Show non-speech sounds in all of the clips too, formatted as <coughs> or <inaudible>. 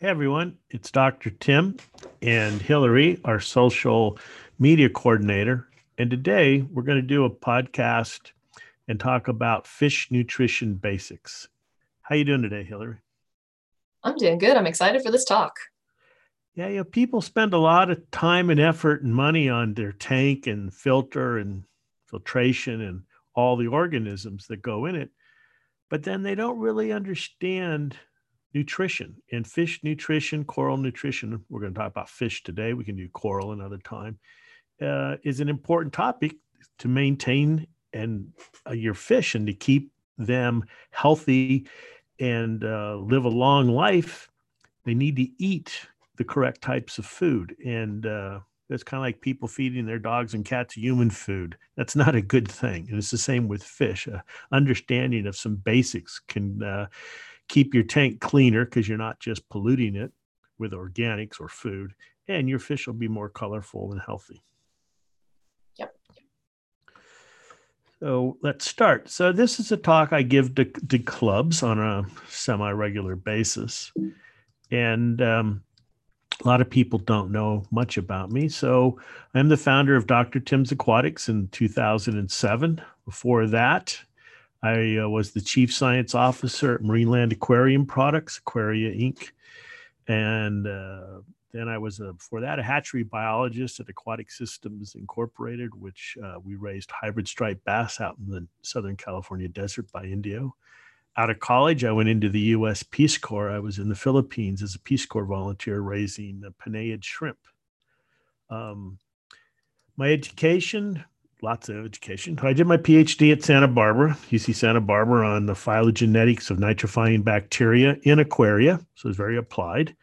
Hey everyone, it's Dr. Tim and Hillary, our social media coordinator. And today we're going to do a podcast and talk about fish nutrition basics. How you doing today, Hillary? I'm doing good. I'm excited for this talk. Yeah, you know, people spend a lot of time and effort and money on their tank and filter and filtration and all the organisms that go in it, but then they don't really understand nutrition and fish nutrition, coral nutrition. We're going to talk about fish today. We can do coral another time. Uh, is an important topic to maintain and uh, your fish and to keep them healthy and uh, live a long life. They need to eat the correct types of food and uh, it's kind of like people feeding their dogs and cats human food. That's not a good thing. And it's the same with fish. Uh, understanding of some basics can uh, keep your tank cleaner because you're not just polluting it with organics or food, and your fish will be more colorful and healthy. Yep. So let's start. So this is a talk I give to, to clubs on a semi-regular basis, and um, a lot of people don't know much about me. So I'm the founder of Dr. Tim's Aquatics in 2007. Before that, I uh, was the chief science officer at Marineland Aquarium Products, Aquaria Inc. And uh, then I was, a, before that, a hatchery biologist at Aquatic Systems Incorporated, which uh, we raised hybrid striped bass out in the Southern California desert by Indio out of college, I went into the U.S. Peace Corps. I was in the Philippines as a Peace Corps volunteer raising Penaeid shrimp. Um, my education, lots of education. I did my PhD at Santa Barbara, UC Santa Barbara, on the phylogenetics of nitrifying bacteria in aquaria. So it's very applied.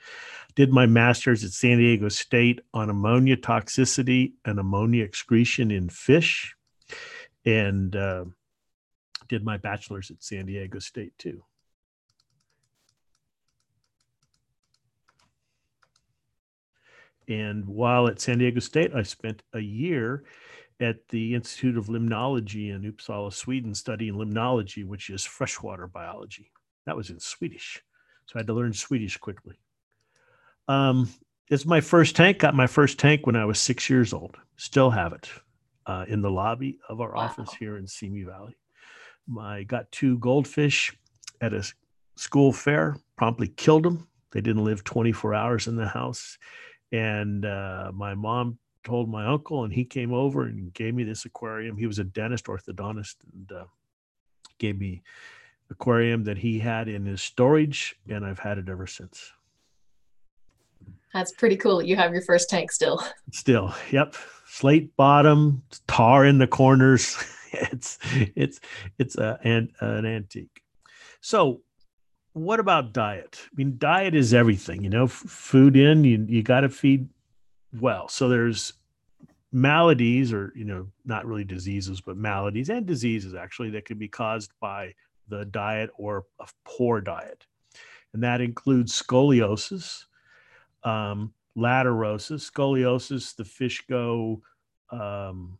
Did my master's at San Diego State on ammonia toxicity and ammonia excretion in fish. And uh, did my bachelor's at San Diego State too. And while at San Diego State, I spent a year at the Institute of Limnology in Uppsala, Sweden, studying limnology, which is freshwater biology. That was in Swedish. So I had to learn Swedish quickly. Um, it's my first tank. Got my first tank when I was six years old. Still have it uh, in the lobby of our wow. office here in Simi Valley. I got two goldfish at a school fair, promptly killed them. They didn't live 24 hours in the house. And uh, my mom told my uncle, and he came over and gave me this aquarium. He was a dentist, orthodontist, and uh, gave me aquarium that he had in his storage, and I've had it ever since. That's pretty cool. You have your first tank still. <laughs> Still, yep. Slate bottom, tar in the corners. <laughs> it's it's it's a, an, an antique. So, what about diet? I mean, diet is everything. You know, f- food in you you got to feed well. So there's maladies, or you know, not really diseases, but maladies and diseases actually that can be caused by the diet or a poor diet, and that includes scoliosis. Um, lordosis, scoliosis, the fish go um,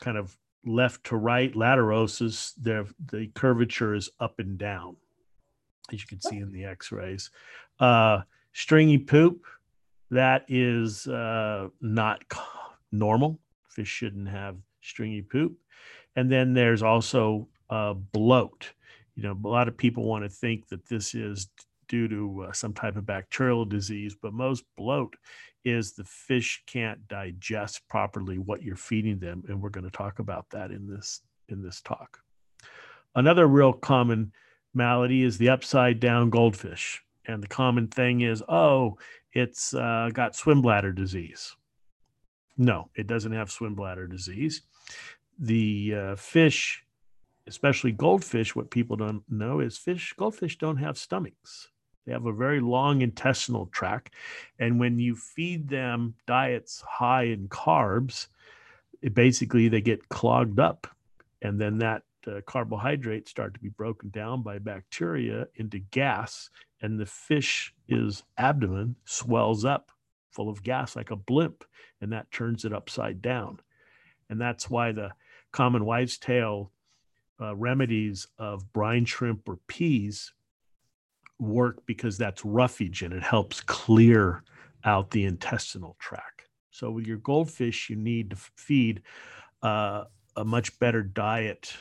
kind of left to right lordosis, the, the curvature is up and down, as you can see in the x-rays. Uh, stringy poop, that is uh, not normal. Fish shouldn't have stringy poop. And then there's also uh, bloat. You know, a lot of people want to think that this is due to uh, some type of bacterial disease, but most bloat is the fish can't digest properly what you're feeding them and we're going to talk about that in this in this talk another real common malady is the upside down goldfish and the common thing is oh it's uh, got swim bladder disease no it doesn't have swim bladder disease the uh, fish especially goldfish what people don't know is fish goldfish don't have stomachs they have a very long intestinal tract. And when you feed them diets high in carbs, it basically they get clogged up. And then that uh, carbohydrates start to be broken down by bacteria into gas. And the fish's abdomen swells up full of gas like a blimp. And that turns it upside down. And that's why the common wives' tale uh, remedies of brine shrimp or peas work because that's roughage and it helps clear out the intestinal tract. So with your goldfish, you need to feed uh, a much better diet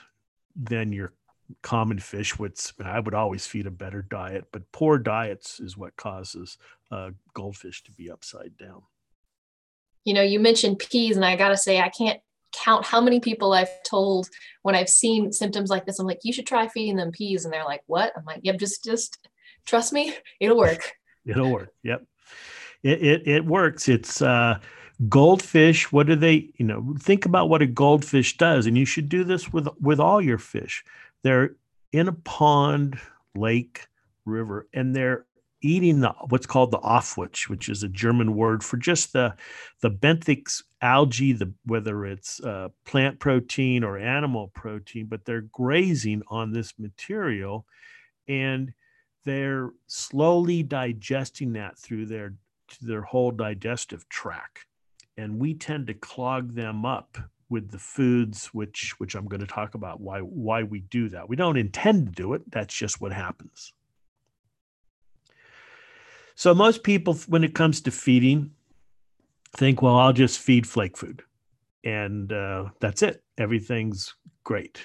than your common fish, which I would always feed a better diet, but poor diets is what causes uh, goldfish to be upside down. You know, you mentioned peas, and I got to say, I can't count how many people I've told when I've seen symptoms like this. I'm like, you should try feeding them peas, and they're like, what? I'm like, yep, just just trust me, <laughs> it'll work. it'll work. Yep, it it, it works. It's uh, goldfish. What do they? You know, think about what a goldfish does, and you should do this with with all your fish. They're in a pond, lake, river, and they're eating the what's called the Aufwuchs, which is a German word for just the the benthic algae, the whether it's uh, plant protein or animal protein, but they're grazing on this material, and they're slowly digesting that through their their whole digestive tract, and we tend to clog them up with the foods which which I'm going to talk about why why we do that. We don't intend to do it. That's just what happens. So most people when it comes to feeding think well I'll just feed flake food and uh, that's it. Everything's great.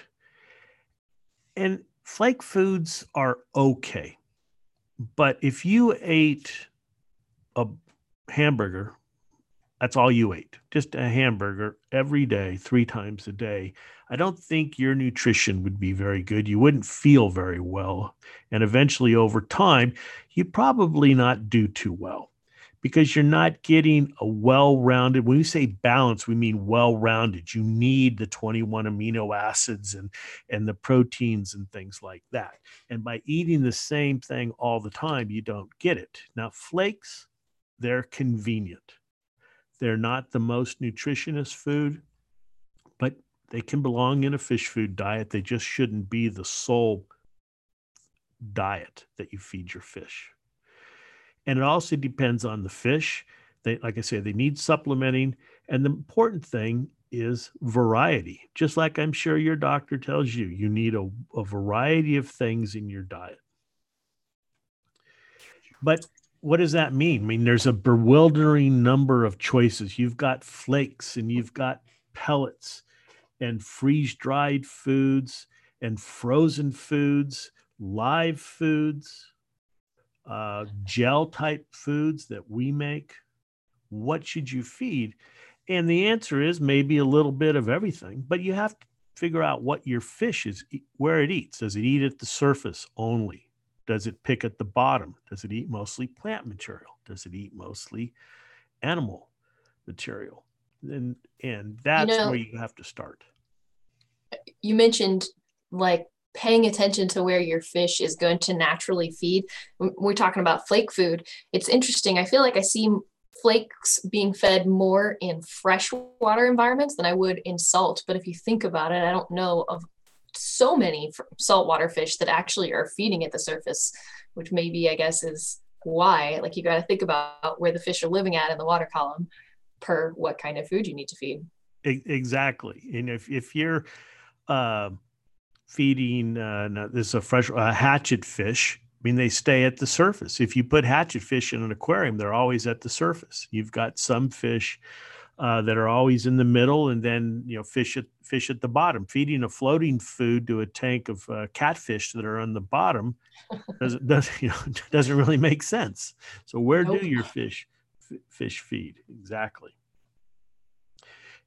And flake foods are okay. But if you ate a hamburger that's all you ate, just a hamburger every day, three times a day. I don't think your nutrition would be very good. You wouldn't feel very well. And eventually, over time, you'd probably not do too well because you're not getting a well rounded. When we say balance, we mean well rounded. You need the 21 amino acids and, and the proteins and things like that. And by eating the same thing all the time, you don't get it. Now, flakes, they're convenient they're not the most nutritious food, but they can belong in a fish food diet. They just shouldn't be the sole diet that you feed your fish. And it also depends on the fish. They, like I said, they need supplementing. And the important thing is variety. Just like I'm sure your doctor tells you, you need a, a variety of things in your diet. But what does that mean? I mean, there's a bewildering number of choices. You've got flakes and you've got pellets and freeze dried foods and frozen foods, live foods, uh, gel type foods that we make. What should you feed? And the answer is maybe a little bit of everything, but you have to figure out what your fish is, where it eats. Does it eat at the surface only? Does it pick at the bottom? Does it eat mostly plant material? Does it eat mostly animal material? And and that's you know, where you have to start. You mentioned like paying attention to where your fish is going to naturally feed. We're talking about flake food. It's interesting. I feel like I see flakes being fed more in freshwater environments than I would in salt. But if you think about it, I don't know of so many saltwater fish that actually are feeding at the surface, which maybe I guess is why. Like you got to think about where the fish are living at in the water column per what kind of food you need to feed. Exactly. And if, if you're uh, feeding, uh, this is a fresh uh, hatchet fish, I mean, they stay at the surface. If you put hatchet fish in an aquarium, they're always at the surface. You've got some fish uh, that are always in the middle, and then you know fish at fish at the bottom. Feeding a floating food to a tank of uh, catfish that are on the bottom <laughs> doesn't does <laughs> you know <laughs> doesn't really make sense. So where nope. do your fish f- fish feed exactly?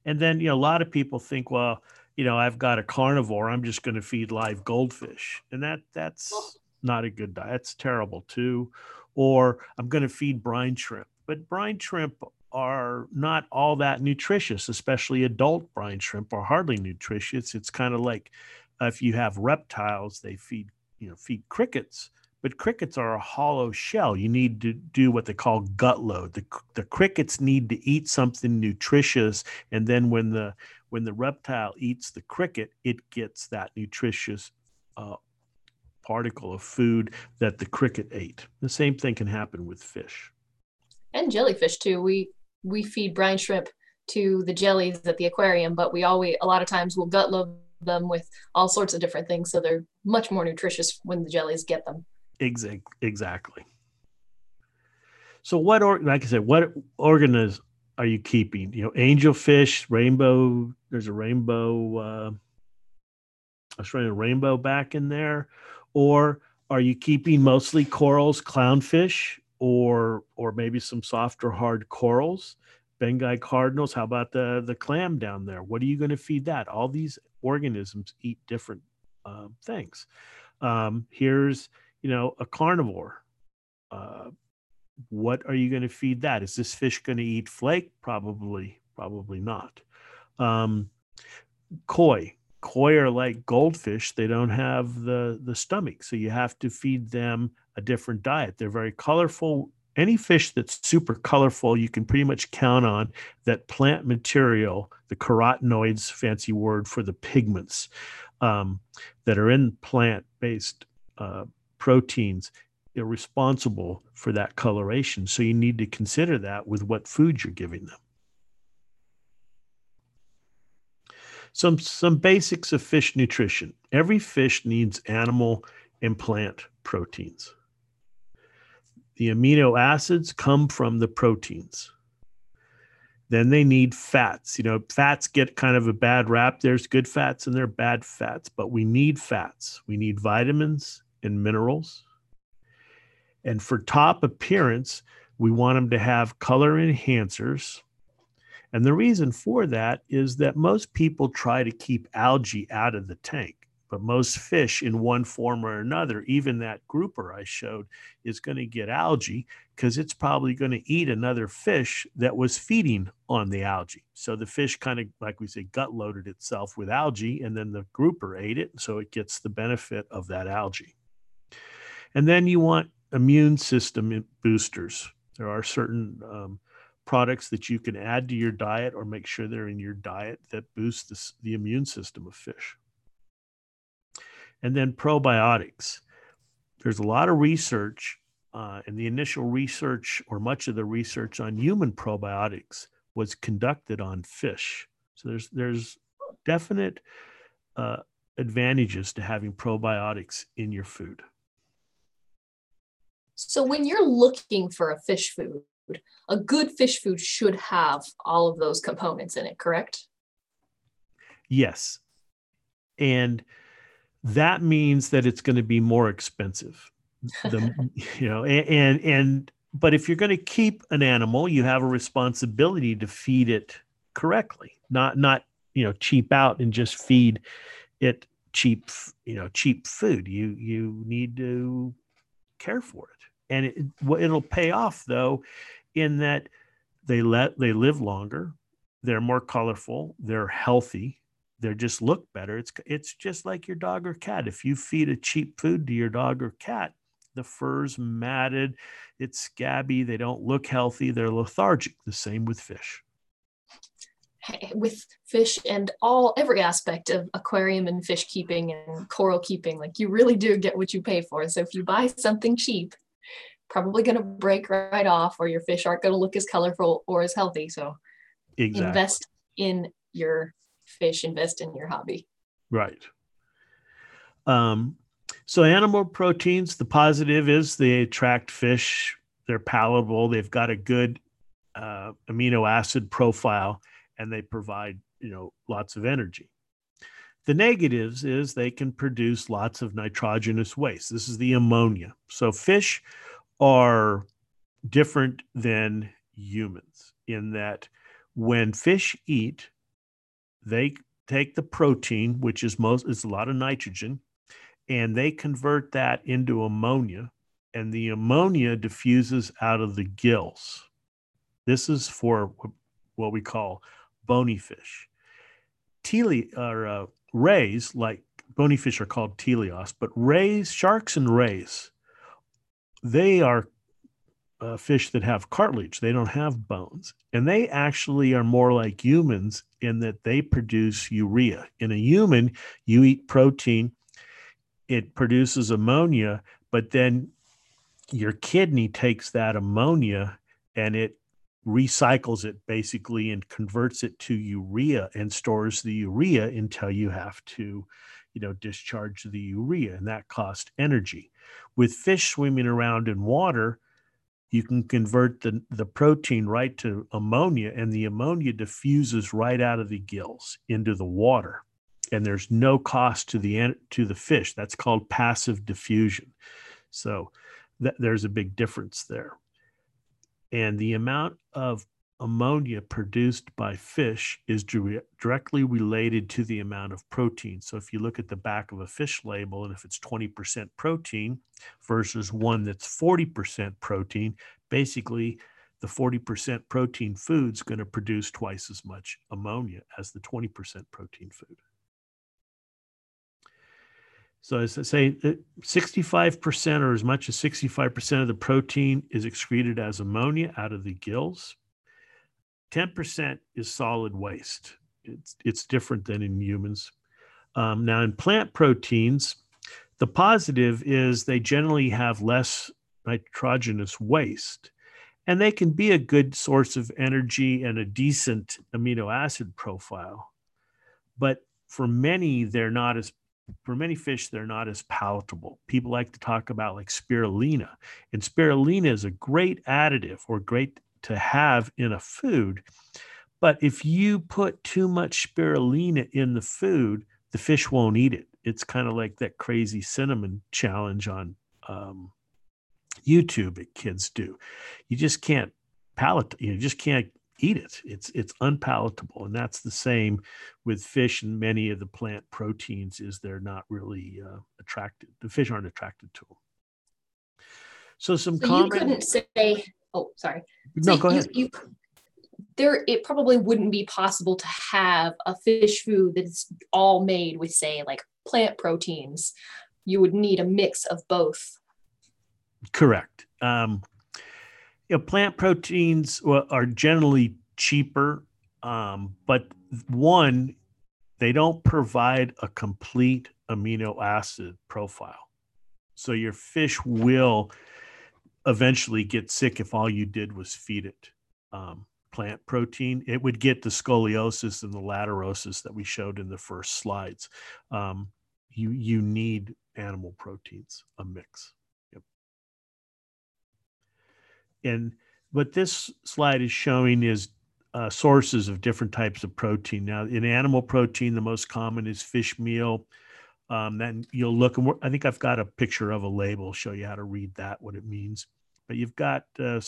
And then you know a lot of people think, well, you know, I've got a carnivore, I'm just going to feed live goldfish, and that that's not a good diet. It's terrible too. Or I'm going to feed brine shrimp, but brine shrimp are not all that nutritious, especially adult brine shrimp are hardly nutritious. It's kind of like if you have reptiles, they feed, you know, feed crickets, but crickets are a hollow shell. You need to do what they call gut load. The, the crickets need to eat something nutritious. And then when the, when the reptile eats the cricket, it gets that nutritious uh, particle of food that the cricket ate. The same thing can happen with fish and jellyfish too. We we feed brine shrimp to the jellies at the aquarium, but we always a lot of times we'll gut load them with all sorts of different things, so they're much more nutritious when the jellies get them. Exactly. Exactly. So what or like I said, what organisms are you keeping? You know, angelfish, rainbow. There's a rainbow. Uh, I was trying a rainbow back in there, or are you keeping mostly corals, clownfish, or or maybe some soft or hard corals? Banggai cardinals. How about the the clam down there? What are you going to feed that? All these organisms eat different uh, things. Um, here's you know a carnivore. Uh, what are you going to feed that? Is this fish going to eat flake? Probably, probably not. Um, koi, koi are like goldfish. They don't have the the stomach, so you have to feed them a different diet. They're very colorful. Any fish that's super colorful, you can pretty much count on that plant material, the carotenoids, fancy word for the pigments um, that are in plant based uh, proteins are responsible for that coloration. So you need to consider that with what food you're giving them. Some, some basics of fish nutrition. Every fish needs animal and plant proteins. The amino acids come from the proteins. Then they need fats. You know, fats get kind of a bad rap. There's good fats and there are bad fats, but we need fats. We need vitamins and minerals. And for top appearance, we want them to have color enhancers. And the reason for that is that most people try to keep algae out of the tank. But most fish, in one form or another, even that grouper I showed, is going to get algae because it's probably going to eat another fish that was feeding on the algae. So the fish kind of, like we say, gut loaded itself with algae, and then the grouper ate it. So it gets the benefit of that algae. And then you want immune system boosters. There are certain um, products that you can add to your diet or make sure they're in your diet that boost the, the immune system of fish. And then probiotics. There's a lot of research, uh, and the initial research, or much of the research on human probiotics, was conducted on fish. So there's there's definite uh, advantages to having probiotics in your food. So when you're looking for a fish food, a good fish food should have all of those components in it, correct? Yes. And that means that it's going to be more expensive. The <laughs> you know, and, and and but if you're going to keep an animal, you have a responsibility to feed it correctly, not not you know cheap out and just feed it cheap you know cheap food. You you need to care for it and it, it'll pay off though in that they let they live longer they're more colorful they're healthy they just look better. It's it's just like your dog or cat. If you feed a cheap food to your dog or cat the fur's matted it's scabby they don't look healthy they're lethargic. The same with fish. With fish and all every aspect of aquarium and fish keeping and coral keeping like you really do get what you pay for. So if you buy something cheap probably going to break right off or your fish aren't going to look as colorful or as healthy. So exactly. invest in your fish invest in your hobby. Right. Um, so animal proteins the positive is they attract fish. They're palatable. They've got a good uh, amino acid profile and they provide you know lots of energy. The negatives is they can produce lots of nitrogenous waste. This is the ammonia. So fish are different than humans in that when fish eat, they take the protein, which is most is a lot of nitrogen, and they convert that into ammonia, and the ammonia diffuses out of the gills. This is for what we call bony fish. Tele or uh, rays, like bony fish, are called teleost, but rays, sharks, and rays they are uh, fish that have cartilage. They don't have bones. And they actually are more like humans in that they produce urea. In a human, you eat protein, it produces ammonia, but then your kidney takes that ammonia and it recycles it basically and converts it to urea and stores the urea until you have to you know discharge the urea and that costs energy With fish swimming around in water, you can convert the, the protein right to ammonia, and the ammonia diffuses right out of the gills into the water. And there's no cost to the to the fish. That's called passive diffusion. So th- there's a big difference there. And the amount of ammonia produced by fish is directly related to the amount of protein. So if you look at the back of a fish label and if it's 20% protein versus one that's 40% protein, basically the 40% protein food's going to produce twice as much ammonia as the 20% protein food. So as I say, uh, 65% or as much as 65% of the protein is excreted as ammonia out of the gills. 10% is solid waste. It's, it's different than in humans. Um, now, in plant proteins, the positive is they generally have less nitrogenous waste, and they can be a good source of energy and a decent amino acid profile. But for many, they're not as for many fish, they're not as palatable. People like to talk about like spirulina, and spirulina is a great additive or great to have in a food. But if you put too much spirulina in the food, the fish won't eat it. It's kind of like that crazy cinnamon challenge on um, YouTube that kids do. You just can't palate. You just can't eat it. It's it's unpalatable, and that's the same with fish and many of the plant proteins. Is they're not really uh, attracted. The fish aren't attracted to them. So some so common. You couldn't say oh sorry. No so go ahead. you, there it probably wouldn't be possible to have a fish food that's all made with say like plant proteins. You would need a mix of both. Correct. Um, you know, plant proteins are generally cheaper um, but one they don't provide a complete amino acid profile. So your fish will eventually get sick if all you did was feed it um, plant protein. It would get the scoliosis and the lordosis that we showed in the first slides. Um, you you need animal proteins, a mix. Yep. And what this slide is showing is uh, sources of different types of protein. Now, in animal protein, the most common is fish meal. Um, then you'll look, and I think I've got a picture of a label, show you how to read that, what it means. But you've got uh,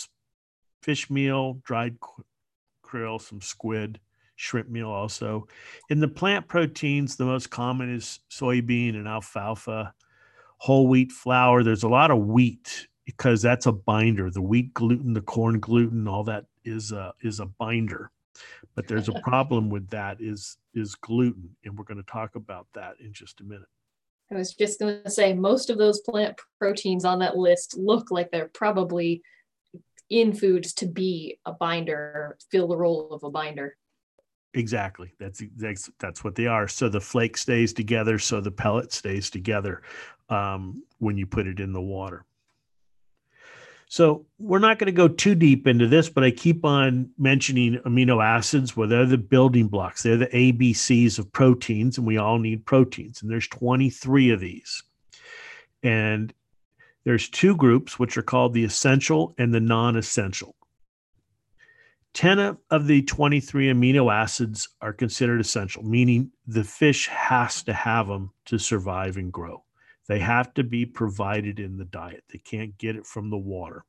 fish meal, dried krill, some squid, shrimp meal also. In the plant proteins, the most common is soybean and alfalfa, whole wheat flour. There's a lot of wheat because that's a binder. The wheat gluten, the corn gluten, all that is a, is a binder. But there's a <laughs> problem with that is is gluten, and we're going to talk about that in just a minute. I was just going to say most of those plant proteins on that list look like they're probably in foods to be a binder, fill the role of a binder. Exactly. That's that's that's what they are. So the flake stays together, so the pellet stays together um, when you put it in the water. So we're not going to go too deep into this, but I keep on mentioning amino acids. Well, they're the building blocks. They're the ABCs of proteins, and we all need proteins. And there's 23 of these. And there's two groups, which are called the essential and the non-essential. 10 of the 23 amino acids are considered essential, meaning the fish has to have them to survive and grow. They have to be provided in the diet. They can't get it from the water.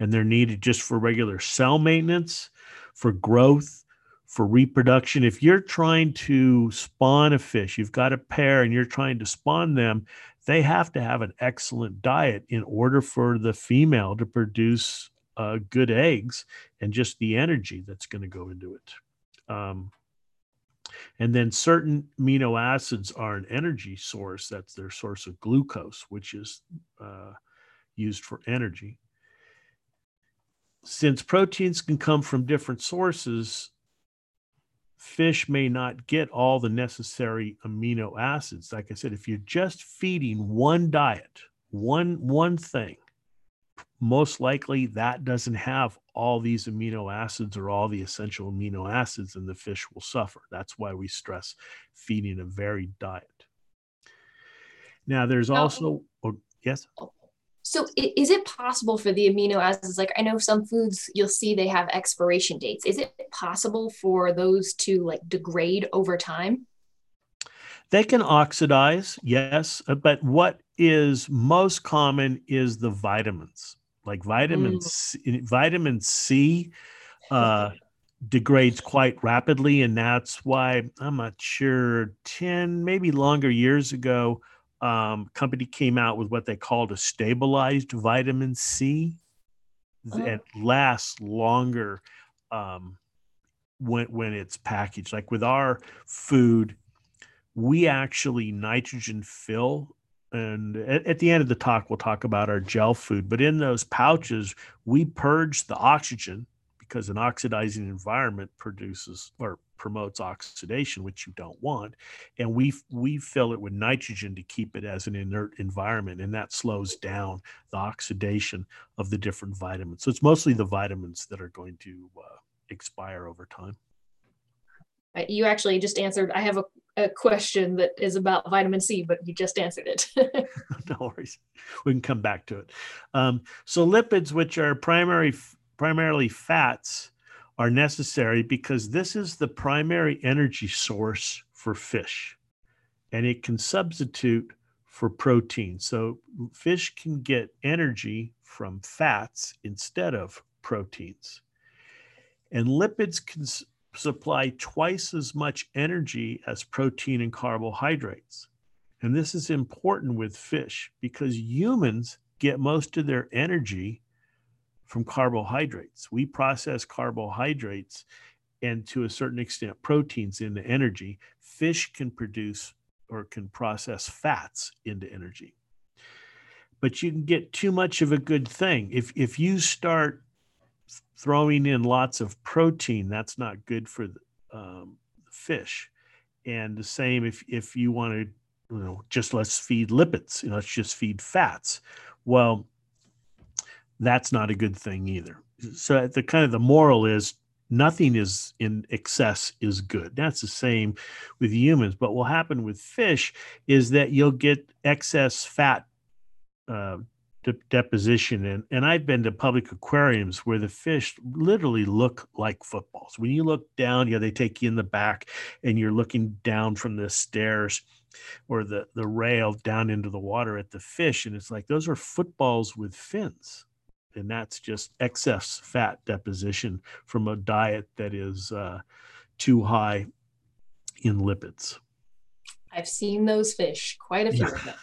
And they're needed just for regular cell maintenance, for growth, for reproduction. If you're trying to spawn a fish, you've got a pair and you're trying to spawn them, they have to have an excellent diet in order for the female to produce uh, good eggs and just the energy that's going to go into it. Um, and then certain amino acids are an energy source. That's their source of glucose, which is uh, used for energy. Since proteins can come from different sources, fish may not get all the necessary amino acids. Like I said, if you're just feeding one diet, one one thing, most likely that doesn't have all these amino acids or all the essential amino acids, and the fish will suffer. That's why we stress feeding a varied diet. Now, there's also. Oh, Yes. So is it possible for the amino acids, like I know some foods you'll see they have expiration dates. Is it possible for those to like degrade over time? They can oxidize, yes, uh, but what is most common is the vitamins. Like vitamin mm. C, vitamin C uh, <laughs> degrades quite rapidly, and that's why I'm not sure 10, maybe longer years ago, um, company came out with what they called a stabilized vitamin C oh. that lasts longer um, when when it's packaged. Like with our food, we actually nitrogen fill. And at, at the end of the talk, we'll talk about our gel food. But in those pouches, we purge the oxygen because an oxidizing environment produces or promotes oxidation, which you don't want. And we we fill it with nitrogen to keep it as an inert environment, and that slows down the oxidation of the different vitamins. So it's mostly the vitamins that are going to uh, expire over time. Uh, you actually just answered. I have a, a question that is about vitamin C, but you just answered it. <laughs> <laughs> no worries. We can come back to it. Um, so lipids, which are primary primarily fats are necessary because this is the primary energy source for fish and it can substitute for protein. So fish can get energy from fats instead of proteins. And lipids can supply twice as much energy as protein and carbohydrates. And this is important with fish because humans get most of their energy from carbohydrates. We process carbohydrates and to a certain extent proteins into energy. Fish can produce or can process fats into energy. But you can get too much of a good thing. If if you start throwing in lots of protein, that's not good for the um, fish. And the same if if you want to, you know, just let's feed lipids, you know, let's just feed fats. Well, that's not a good thing either. So the kind of the moral is nothing is in excess is good. That's the same with humans. But what will happen with fish is that you'll get excess fat uh, deposition. And, and I've been to public aquariums where the fish literally look like footballs. When you look down, yeah, they take you in the back and you're looking down from the stairs or the, the rail down into the water at the fish. And it's like those are footballs with fins and that's just excess fat deposition from a diet that is uh, too high in lipids. I've seen those fish, quite a few of them.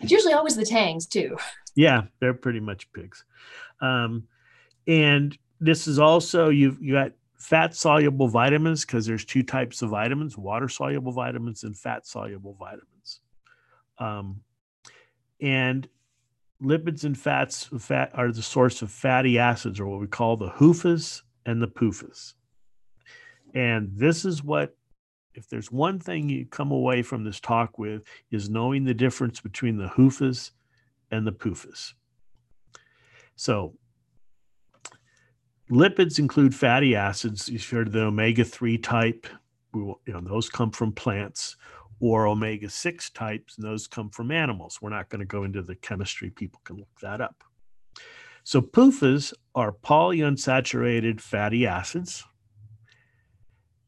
It's usually always the tangs too. Yeah, they're pretty much pigs. Um, and this is also you've you got fat soluble vitamins because there's two types of vitamins: water soluble vitamins and fat soluble vitamins. Um, and lipids and fats fat are the source of fatty acids or what we call the HUFAs and the PUFAs. And this is what if there's one thing you come away from this talk with is knowing the difference between the HUFAs and the PUFAs. So lipids include fatty acids. You've heard of the omega-3 type. We you know, those come from plants or omega 6 types, and those come from animals. We're not going to go into the chemistry, people can look that up. So, PUFAs are polyunsaturated fatty acids,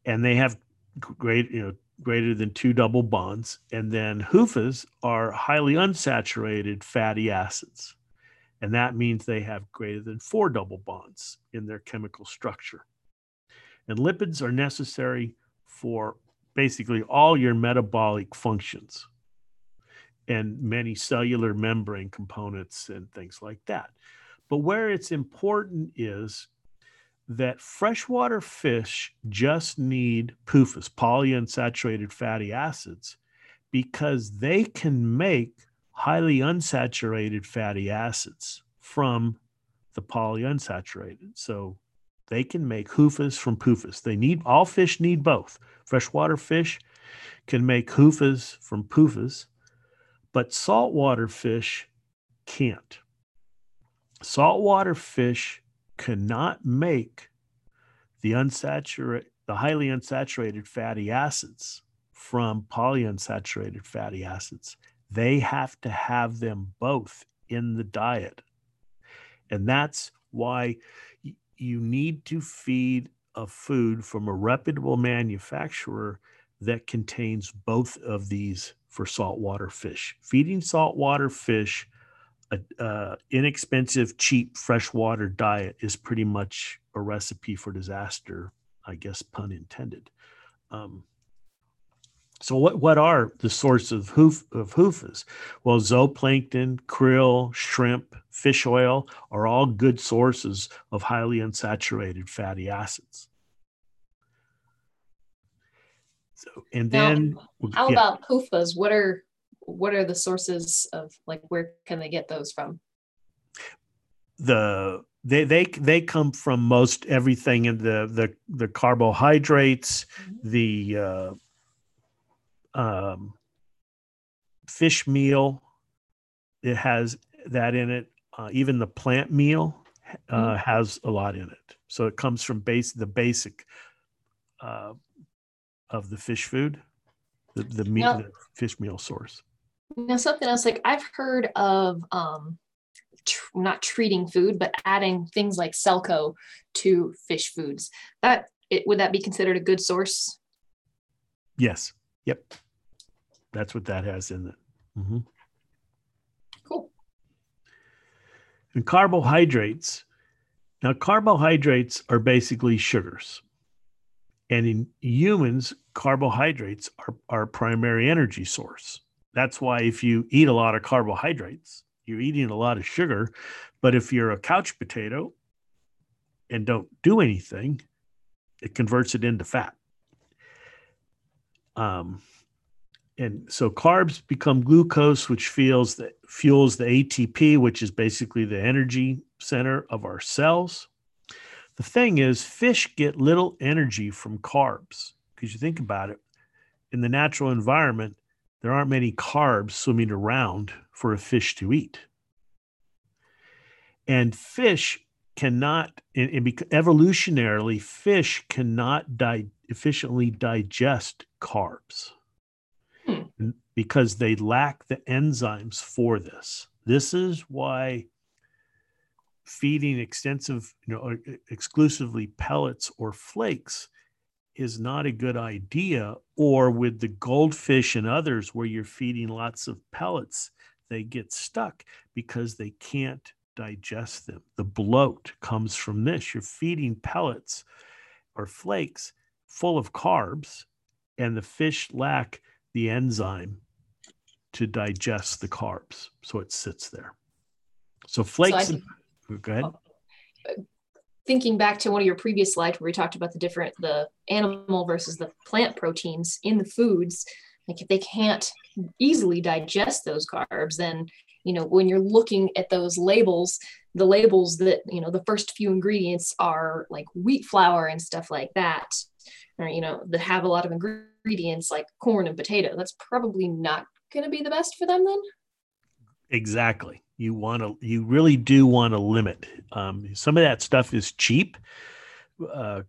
and they have great, you know, greater than two double bonds. And then HUFAs are highly unsaturated fatty acids. And that means they have greater than four double bonds in their chemical structure. And lipids are necessary for basically all your metabolic functions and many cellular membrane components and things like that. But where it's important is that freshwater fish just need PUFAs, polyunsaturated fatty acids, because they can make highly unsaturated fatty acids from the polyunsaturated. So they can make HUFAs from PUFAs. They need all fish need both. Freshwater fish can make HUFAs from PUFAs, but saltwater fish can't. Saltwater fish cannot make the unsaturated, the highly unsaturated fatty acids from polyunsaturated fatty acids. they have to have them both in the diet. And that's why you need to feed a food from a reputable manufacturer that contains both of these for saltwater fish. Feeding saltwater fish a uh, inexpensive, cheap freshwater diet is pretty much a recipe for disaster, I guess, pun intended. Um, so what, what are the sources of hoof of HUFAs? Well, zooplankton, krill, shrimp, fish oil are all good sources of highly unsaturated fatty acids. So and then now, how yeah. about PUFAs? What are what are the sources of like where can they get those from? The they they they come from most everything in the the the carbohydrates, mm-hmm. the uh, um, fish meal. It has that in it. Uh, even the plant meal uh, mm-hmm. has a lot in it. So it comes from base the basic uh, of the fish food, the the meat, now, the fish meal source. Now, something else like I've heard of um, tr- not treating food, but adding things like Selco to fish foods. That it, would that be considered a good source? Yes. Yep. That's what that has in it. Mm-hmm. Cool. And carbohydrates. Now, carbohydrates are basically sugars. And in humans, carbohydrates are our primary energy source. That's why if you eat a lot of carbohydrates, you're eating a lot of sugar. But if you're a couch potato and don't do anything, it converts it into fat. Um, and so carbs become glucose, which fuels the, fuels the ATP, which is basically the energy center of our cells. The thing is, fish get little energy from carbs because you think about it, in the natural environment, there aren't many carbs swimming around for a fish to eat. And fish cannot, and, and evolutionarily, fish cannot di- efficiently digest carbs hmm. because they lack the enzymes for this. This is why feeding extensive, you know, exclusively pellets or flakes is not a good idea. Or with the goldfish and others, where you're feeding lots of pellets, they get stuck because they can't digest them. The bloat comes from this. You're feeding pellets or flakes full of carbs, and the fish lack the enzyme to digest the carbs. So it sits there. So flakes. So and, go ahead. Oh. Thinking back to one of your previous slides where we talked about the different the animal versus the plant proteins in the foods like if they can't easily digest those carbs then you know when you're looking at those labels the labels that you know the first few ingredients are like wheat flour and stuff like that or you know that have a lot of ingredients like corn and potato that's probably not going to be the best for them then? Exactly you want to you really do want to limit. Um, some of that stuff is cheap uh,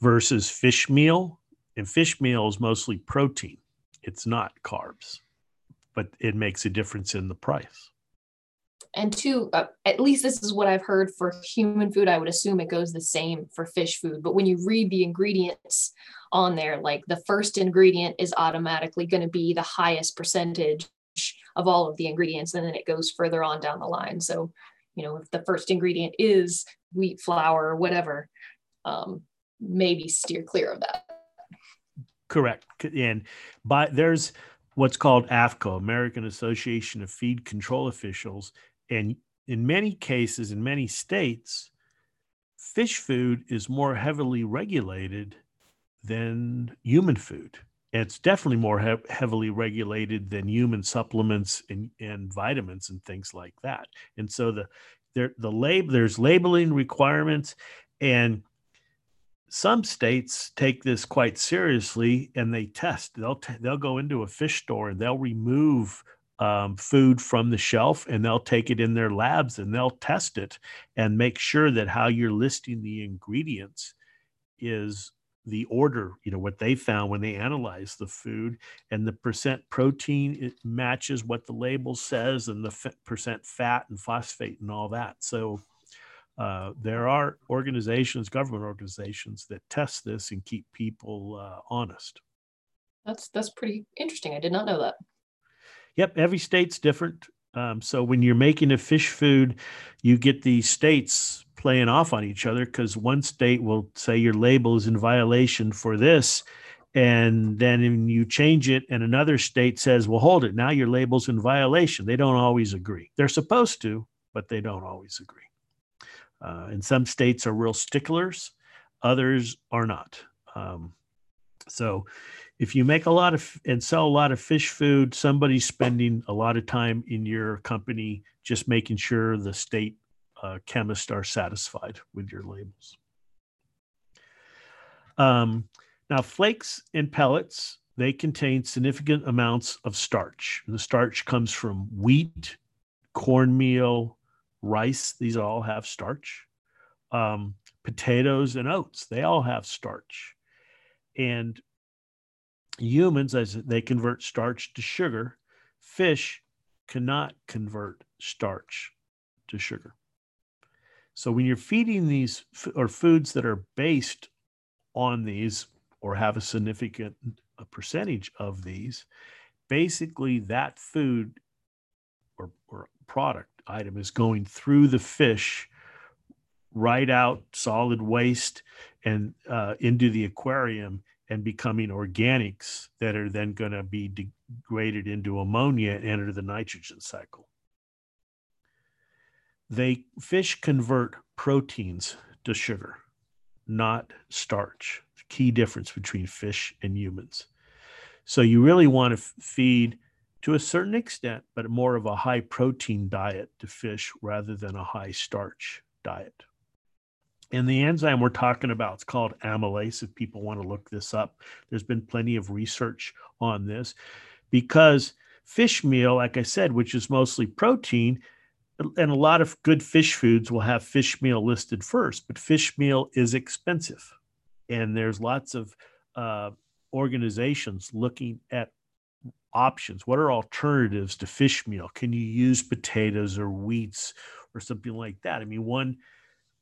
versus fish meal and fish meal is mostly protein. It's not carbs but it makes a difference in the price. And two uh, at least this is what i've heard for human food i would assume it goes the same for fish food. But when you read the ingredients on there like the first ingredient is automatically going to be the highest percentage of all of the ingredients and then it goes further on down the line. So you know if the first ingredient is wheat flour or whatever um, maybe steer clear of that. Correct. And by there's what's called AAFCO, American Association of Feed Control Officials, and in many cases, in many states, fish food is more heavily regulated than human food it's definitely more he- heavily regulated than human supplements and, and vitamins and things like that. And so the there the lab there's labeling requirements and some states take this quite seriously and they test. They'll t- they'll go into a fish store and they'll remove um, food from the shelf and they'll take it in their labs and they'll test it and make sure that how you're listing the ingredients is the order, you know, what they found when they analyzed the food and the percent protein it matches what the label says and the f- percent fat and phosphate and all that. So uh, there are organizations, government organizations that test this and keep people uh, honest. That's that's pretty interesting. I did not know that. Yep, every state's different. Um, so when you're making a fish food, you get the states playing off on each other because one state will say your label is in violation for this. And then you change it, and another state says, well, hold it. Now your label's in violation. They don't always agree. They're supposed to, but they don't always agree. Uh, and some states are real sticklers, others are not. Um, so if you make a lot of and sell a lot of fish food, somebody's spending a lot of time in your company just making sure the state uh, chemists are satisfied with your labels. Um, now, flakes and pellets, they contain significant amounts of starch. The starch comes from wheat, cornmeal, rice. These all have starch. Um, potatoes and oats, they all have starch. And humans, as they convert starch to sugar, fish cannot convert starch to sugar. So when you're feeding these or foods that are based on these or have a significant a percentage of these, basically that food or, or product item is going through the fish right out solid waste and uh, into the aquarium and becoming organics that are then going to be degraded into ammonia and enter the nitrogen cycle they fish convert proteins to sugar, not starch. Key difference between fish and humans. So you really want to feed to a certain extent, but more of a high protein diet to fish rather than a high starch diet. And the enzyme we're talking about is called amylase. If people want to look this up, there's been plenty of research on this because fish meal, like I said, which is mostly protein, and a lot of good fish foods will have fish meal listed first, but fish meal is expensive. And there's lots of uh, organizations looking at options. What are alternatives to fish meal? Can you use potatoes or wheats or something like that? I mean, one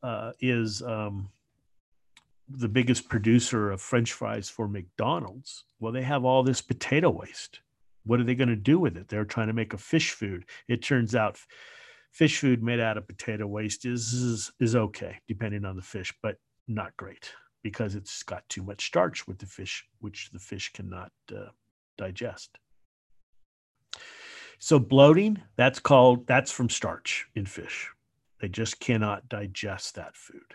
uh, is um, the biggest producer of French fries for McDonald's. Well, they have all this potato waste. What are they going to do with it? They're trying to make a fish food. It turns out fish food made out of potato waste is, is is okay depending on the fish, but not great because it's got too much starch with the fish, which the fish cannot uh, digest. So bloating, that's called that's from starch in fish. They just cannot digest that food.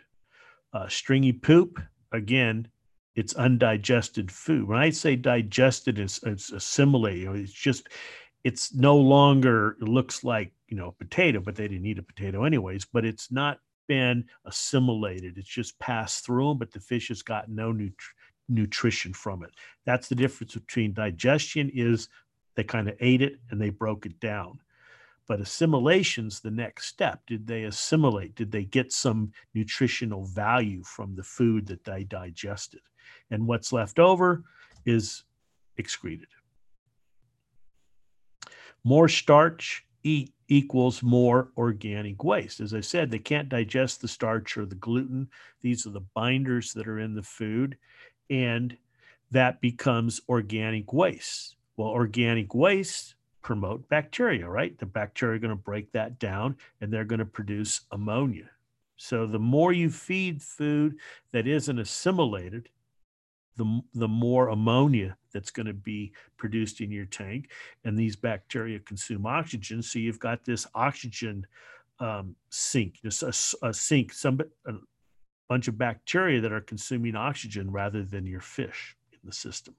Uh, stringy poop, again, it's undigested food. When I say digested, it's, it's assimilated. It's just it's no longer it looks like you know potato but they didn't eat a potato anyways but it's not been assimilated. It's just passed through them but the fish has got no nut- nutrition from it. That's the difference between digestion is they kind of ate it and they broke it down. But assimilation's the next step. Did they assimilate? Did they get some nutritional value from the food that they digested? And what's left over is excreted. More starch eat equals more organic waste. As I said, they can't digest the starch or the gluten. These are the binders that are in the food, and that becomes organic waste. Well, organic waste promote bacteria, right? The bacteria are going to break that down and they're going to produce ammonia. So the more you feed food that isn't assimilated, the, the more ammonia that's going to be produced in your tank. And these bacteria consume oxygen. So you've got this oxygen um, sink, just a, a sink, some a bunch of bacteria that are consuming oxygen rather than your fish in the system.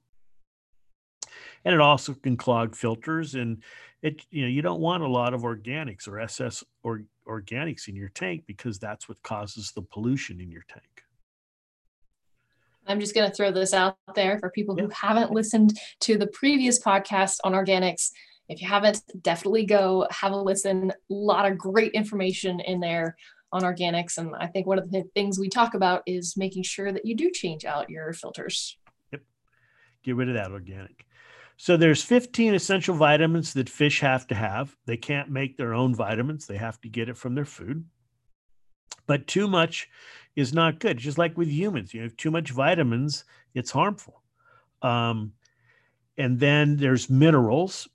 And it also can clog filters, and it you know you don't want a lot of organics or SS or organics in your tank because that's what causes the pollution in your tank. I'm just going to throw this out there for people who haven't listened to the previous podcast on organics. If you haven't, definitely go have a listen. A lot of great information in there on organics. And I think one of the things we talk about is making sure that you do change out your filters. Yep. Get rid of that organic. So there's 15 essential vitamins that fish have to have. They can't make their own vitamins. They have to get it from their food. But too much is not good. Just like with humans, you have too much vitamins, it's harmful. Um, and then there's minerals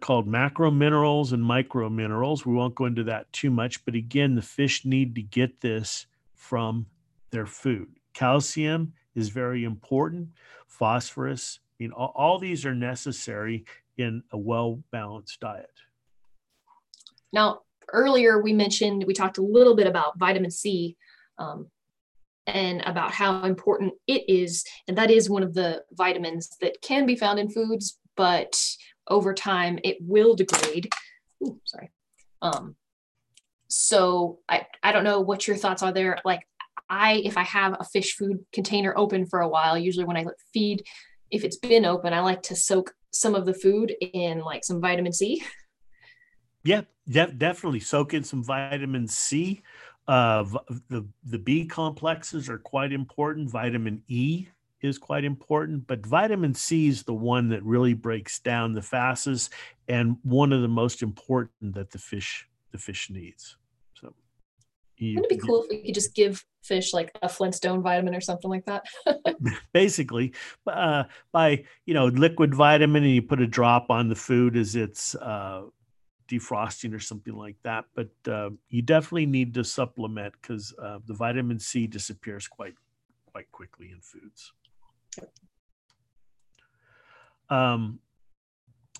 called macro minerals and micro minerals. We won't go into that too much, but again, the fish need to get this from their food. Calcium is very important, phosphorus, I mean, all, all these are necessary in a well balanced diet. Now, earlier we mentioned, we talked a little bit about vitamin C um, and about how important it is. And that is one of the vitamins that can be found in foods, but over time it will degrade. Ooh, sorry. Um, so I, I don't know what your thoughts are there. Like I, if I have a fish food container open for a while, usually when I feed, if it's been open, I like to soak some of the food in like some vitamin C. Yeah, de- definitely soak in some vitamin C. Uh, the the B complexes are quite important. Vitamin E is quite important, but vitamin C is the one that really breaks down the fastest and one of the most important that the fish the fish needs. So, you, wouldn't it be cool if we could just give fish like a Flintstone vitamin or something like that? <laughs> <laughs> basically, uh, by you know liquid vitamin, and you put a drop on the food as it's uh, defrosting or something like that. But uh, you definitely need to supplement because uh, the vitamin C disappears quite quite quickly in foods. Um,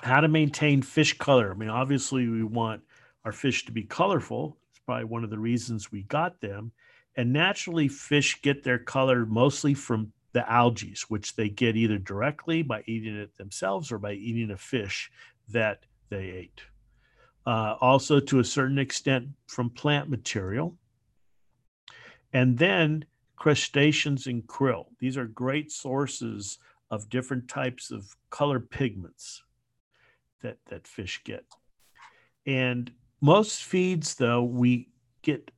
how to maintain fish color? I mean, obviously, we want our fish to be colorful. It's probably one of the reasons we got them. And naturally, fish get their color mostly from the algae, which they get either directly by eating it themselves or by eating a fish that they ate. Uh, also, to a certain extent, from plant material. And then crustaceans and krill. These are great sources of different types of color pigments that, that fish get. And most feeds, though, we get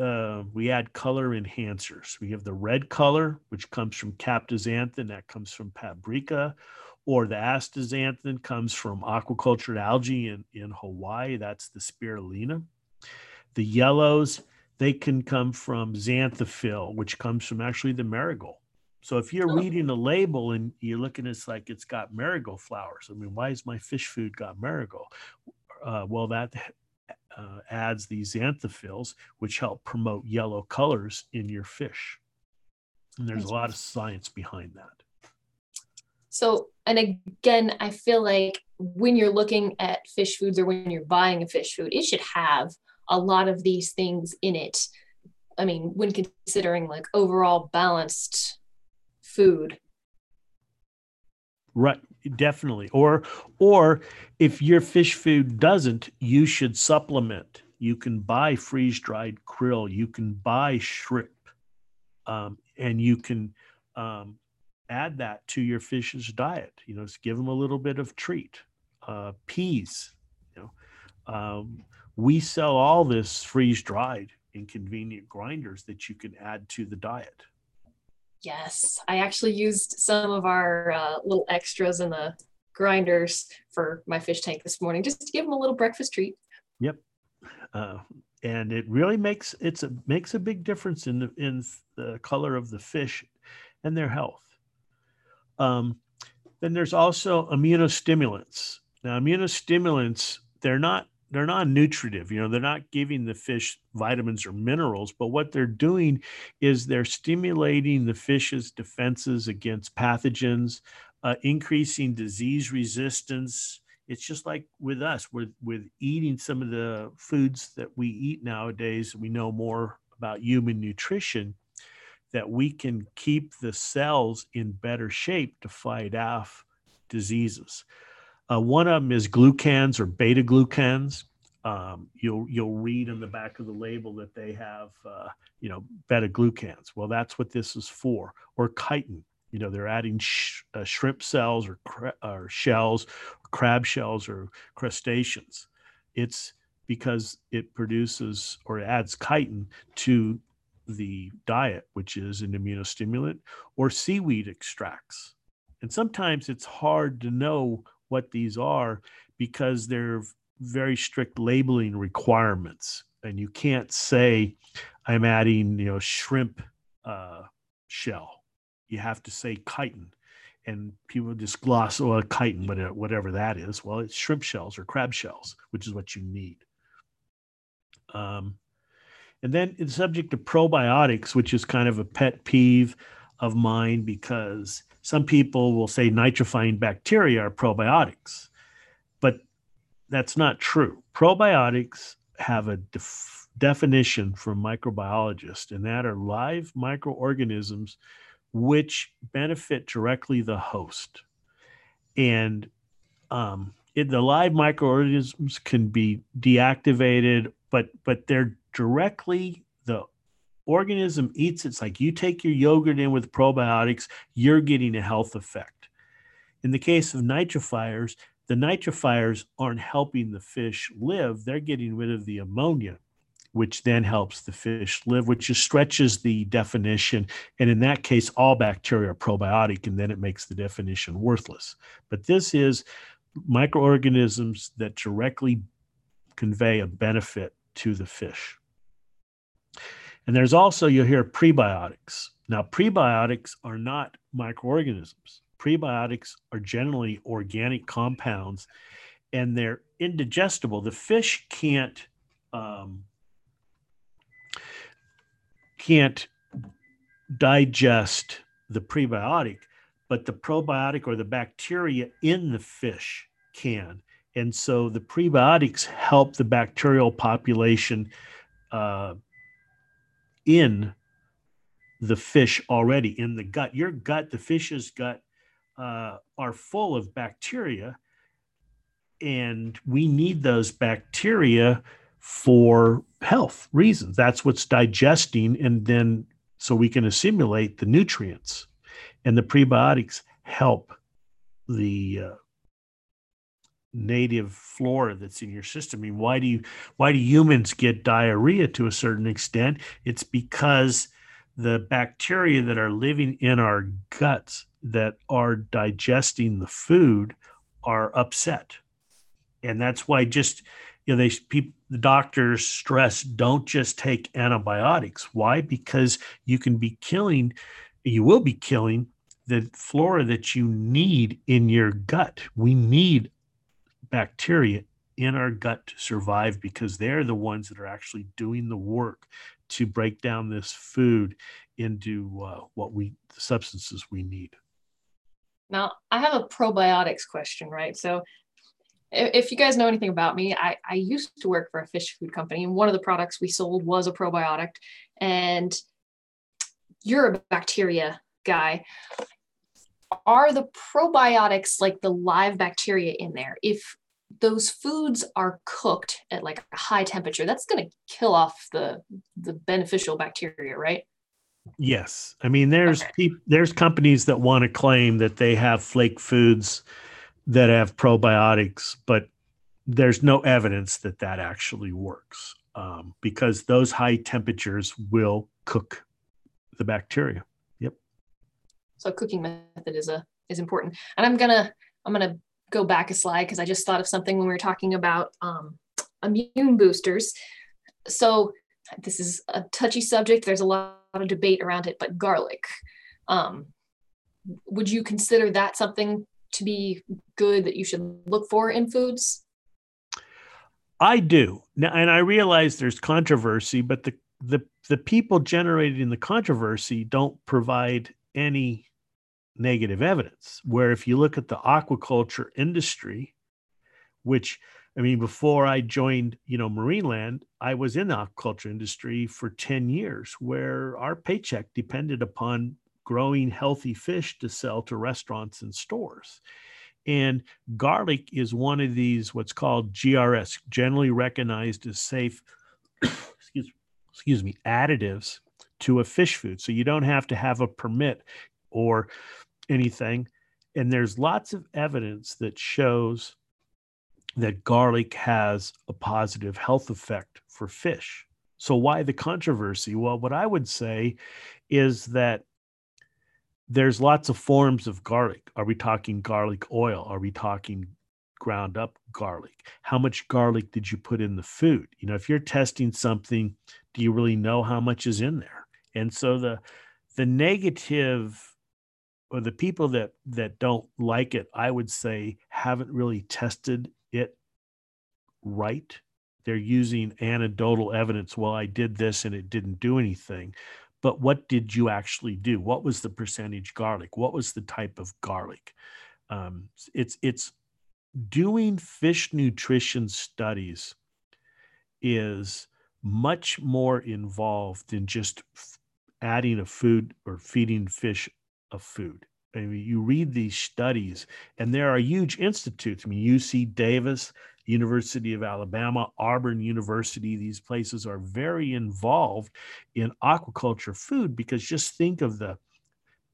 uh, we add color enhancers. We have the red color, which comes from captoxanthin, that comes from paprika, or the astaxanthin comes from aquaculture algae in, in Hawaii. That's the spirulina. The yellows, they can come from xanthophyll, which comes from actually the marigold. So if you're oh. reading a label and you're looking, it's like it's got marigold flowers. I mean, why is my fish food got marigold? Uh, well, that uh, adds these xanthophylls, which help promote yellow colors in your fish. And there's a lot of science behind that. So, and again, I feel like when you're looking at fish foods or when you're buying a fish food, it should have a lot of these things in it. I mean, when considering like overall balanced food. Right definitely or or if your fish food doesn't you should supplement you can buy freeze dried krill you can buy shrimp um, and you can um, add that to your fish's diet you know give them a little bit of treat uh, peas you know um, we sell all this freeze dried in convenient grinders that you can add to the diet Yes, I actually used some of our uh, little extras in the grinders for my fish tank this morning, just to give them a little breakfast treat. Yep, uh, and it really makes it's a makes a big difference in the in the color of the fish and their health. Um, then there's also immunostimulants. Now, immunostimulants they're not they're not nutritive you know they're not giving the fish vitamins or minerals but what they're doing is they're stimulating the fish's defenses against pathogens uh, increasing disease resistance it's just like with us with with eating some of the foods that we eat nowadays we know more about human nutrition that we can keep the cells in better shape to fight off diseases uh, one of them is glucans or beta glucans. Um, you'll you'll read in the back of the label that they have uh, you know beta glucans. Well, that's what this is for. Or chitin. You know they're adding sh- uh, shrimp cells or, cra- or shells, crab shells or crustaceans. It's because it produces or adds chitin to the diet, which is an immunostimulant, or seaweed extracts. And sometimes it's hard to know what these are because they're very strict labeling requirements. And you can't say, I'm adding, you know, shrimp uh, shell. You have to say chitin. And people just gloss, oh, chitin, whatever that is. Well, it's shrimp shells or crab shells, which is what you need. Um, and then the subject of probiotics, which is kind of a pet peeve of mine because some people will say nitrifying bacteria are probiotics, but that's not true. Probiotics have a def- definition from microbiologists, and that are live microorganisms which benefit directly the host. And um, it, the live microorganisms can be deactivated, but but they're directly the organism eats it's like you take your yogurt in with probiotics you're getting a health effect. In the case of nitrifiers the nitrifiers aren't helping the fish live. They're getting rid of the ammonia which then helps the fish live which just stretches the definition. And in that case all bacteria are probiotic and then it makes the definition worthless. But this is microorganisms that directly convey a benefit to the fish and there's also, you'll hear prebiotics. Now, prebiotics are not microorganisms. Prebiotics are generally organic compounds and they're indigestible. The fish can't um, can't digest the prebiotic, but the probiotic or the bacteria in the fish can. And so the prebiotics help the bacterial population uh, in the fish already in the gut. Your gut, the fish's gut, uh, are full of bacteria, and we need those bacteria for health reasons. That's what's digesting, and then so we can assimilate the nutrients, and the prebiotics help the uh, native flora that's in your system. I mean, why do you why do humans get diarrhea to a certain extent? It's because the bacteria that are living in our guts that are digesting the food are upset. And that's why just you know they people the doctors stress don't just take antibiotics. Why? Because you can be killing you will be killing the flora that you need in your gut. We need bacteria in our gut to survive because they're the ones that are actually doing the work to break down this food into uh, what we the substances we need. Now i have a probiotics question right? So if you guys know anything about me I, I used to work for a fish food company and one of the products we sold was a probiotic. And you're a bacteria guy. Are the probiotics like the live bacteria in there? If those foods are cooked at like a high temperature, that's going to kill off the the beneficial bacteria, right? Yes. I mean there's okay. pe- there's companies that want to claim that they have flake foods that have probiotics, but there's no evidence that that actually works um, because those high temperatures will cook the bacteria. Yep. So cooking method is a is important. And I'm gonna I'm gonna go back a slide because I just thought of something when we were talking about um, immune boosters. So this is a touchy subject. There's a lot of debate around it, but garlic. Um, would you consider that something to be good that you should look for in foods? I do. Now, and I realize there's controversy, but the the the people generating the controversy don't provide any negative evidence. Where if you look at the aquaculture industry, which I mean, before I joined, you know, Marineland, I was in the aquaculture industry for 10 years where our paycheck depended upon growing healthy fish to sell to restaurants and stores. And garlic is one of these, what's called GRAS, generally recognized as safe, <coughs> excuse, excuse me, additives to a fish food. So you don't have to have a permit or anything. And there's lots of evidence that shows that garlic has a positive health effect for fish. So, why the controversy? Well, what I would say is that there's lots of forms of garlic. Are we talking garlic oil? Are we talking ground up garlic? How much garlic did you put in the food? You know, if you're testing something, do you really know how much is in there? And so the the negative or the people that that don't like it, I would say haven't really tested it right. They're using anecdotal evidence. Well, I did this and it didn't do anything. But what did you actually do? What was the percentage garlic? What was the type of garlic? Um, it's it's doing fish nutrition studies is much more involved than just adding a food or feeding fish a food. I mean, you read these studies, and there are huge institutes. I mean, UC Davis, University of Alabama, Auburn University, these places are very involved in aquaculture food because just think of the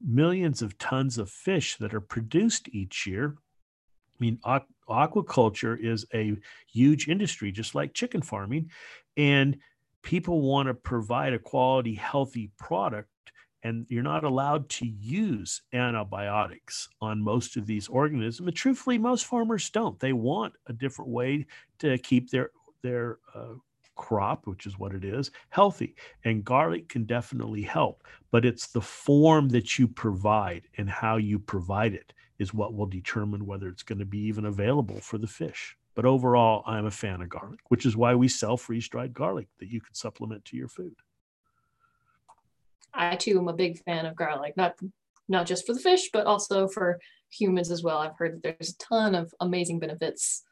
millions of tons of fish that are produced each year. I mean, aquaculture is a huge industry, just like chicken farming. And people want to provide a quality, healthy product and you're not allowed to use antibiotics on most of these organisms. But truthfully, most farmers don't. They want a different way to keep their their uh, crop, which is what it is, healthy. And garlic can definitely help, but it's the form that you provide and how you provide it is what will determine whether it's going to be even available for the fish. But overall, I'm a fan of garlic, which is why we sell freeze dried garlic that you can supplement to your food. I too am a big fan of garlic, not not just for the fish, but also for humans as well. I've heard that there's a ton of amazing benefits.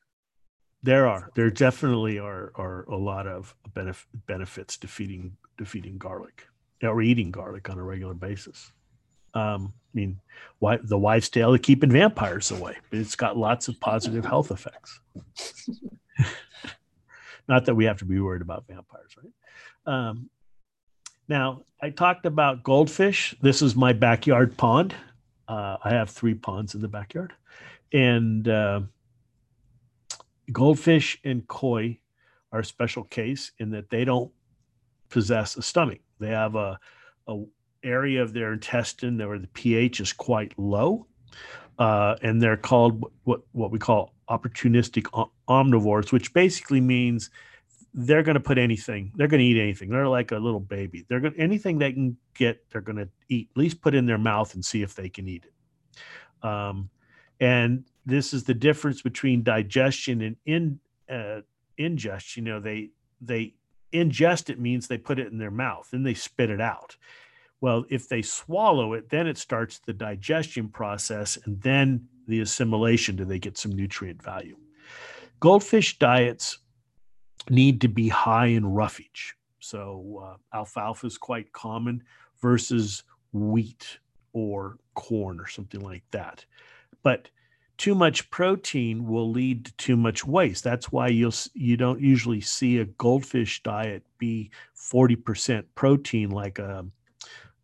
There are. There definitely are are a lot of benef- benefits to feeding to feeding garlic or eating garlic on a regular basis. Um, I mean, why the wives' tale of keeping vampires away. But it's got lots of positive health effects. <laughs> Not that we have to be worried about vampires, right? Um, now, I talked about goldfish. This is my backyard pond. Uh, I have three ponds in the backyard. And uh, goldfish and koi are a special case in that they don't possess a stomach. They have a, a area of their intestine where the pH is quite low. Uh, and they're called what, what we call opportunistic omnivores, which basically means they're going to put anything they're going to eat anything they're like a little baby they're going anything they can get they're going to eat at least put in their mouth and see if they can eat it. Um, and this is the difference between digestion and in uh, ingest you know they they ingest it means they put it in their mouth and they spit it out. Well if they swallow it then it starts the digestion process and then the assimilation do they get some nutrient value. Goldfish diets need to be high in roughage. So uh, alfalfa is quite common versus wheat or corn or something like that. But too much protein will lead to too much waste. That's why you'll you don't usually see a goldfish diet be 40% protein like a um,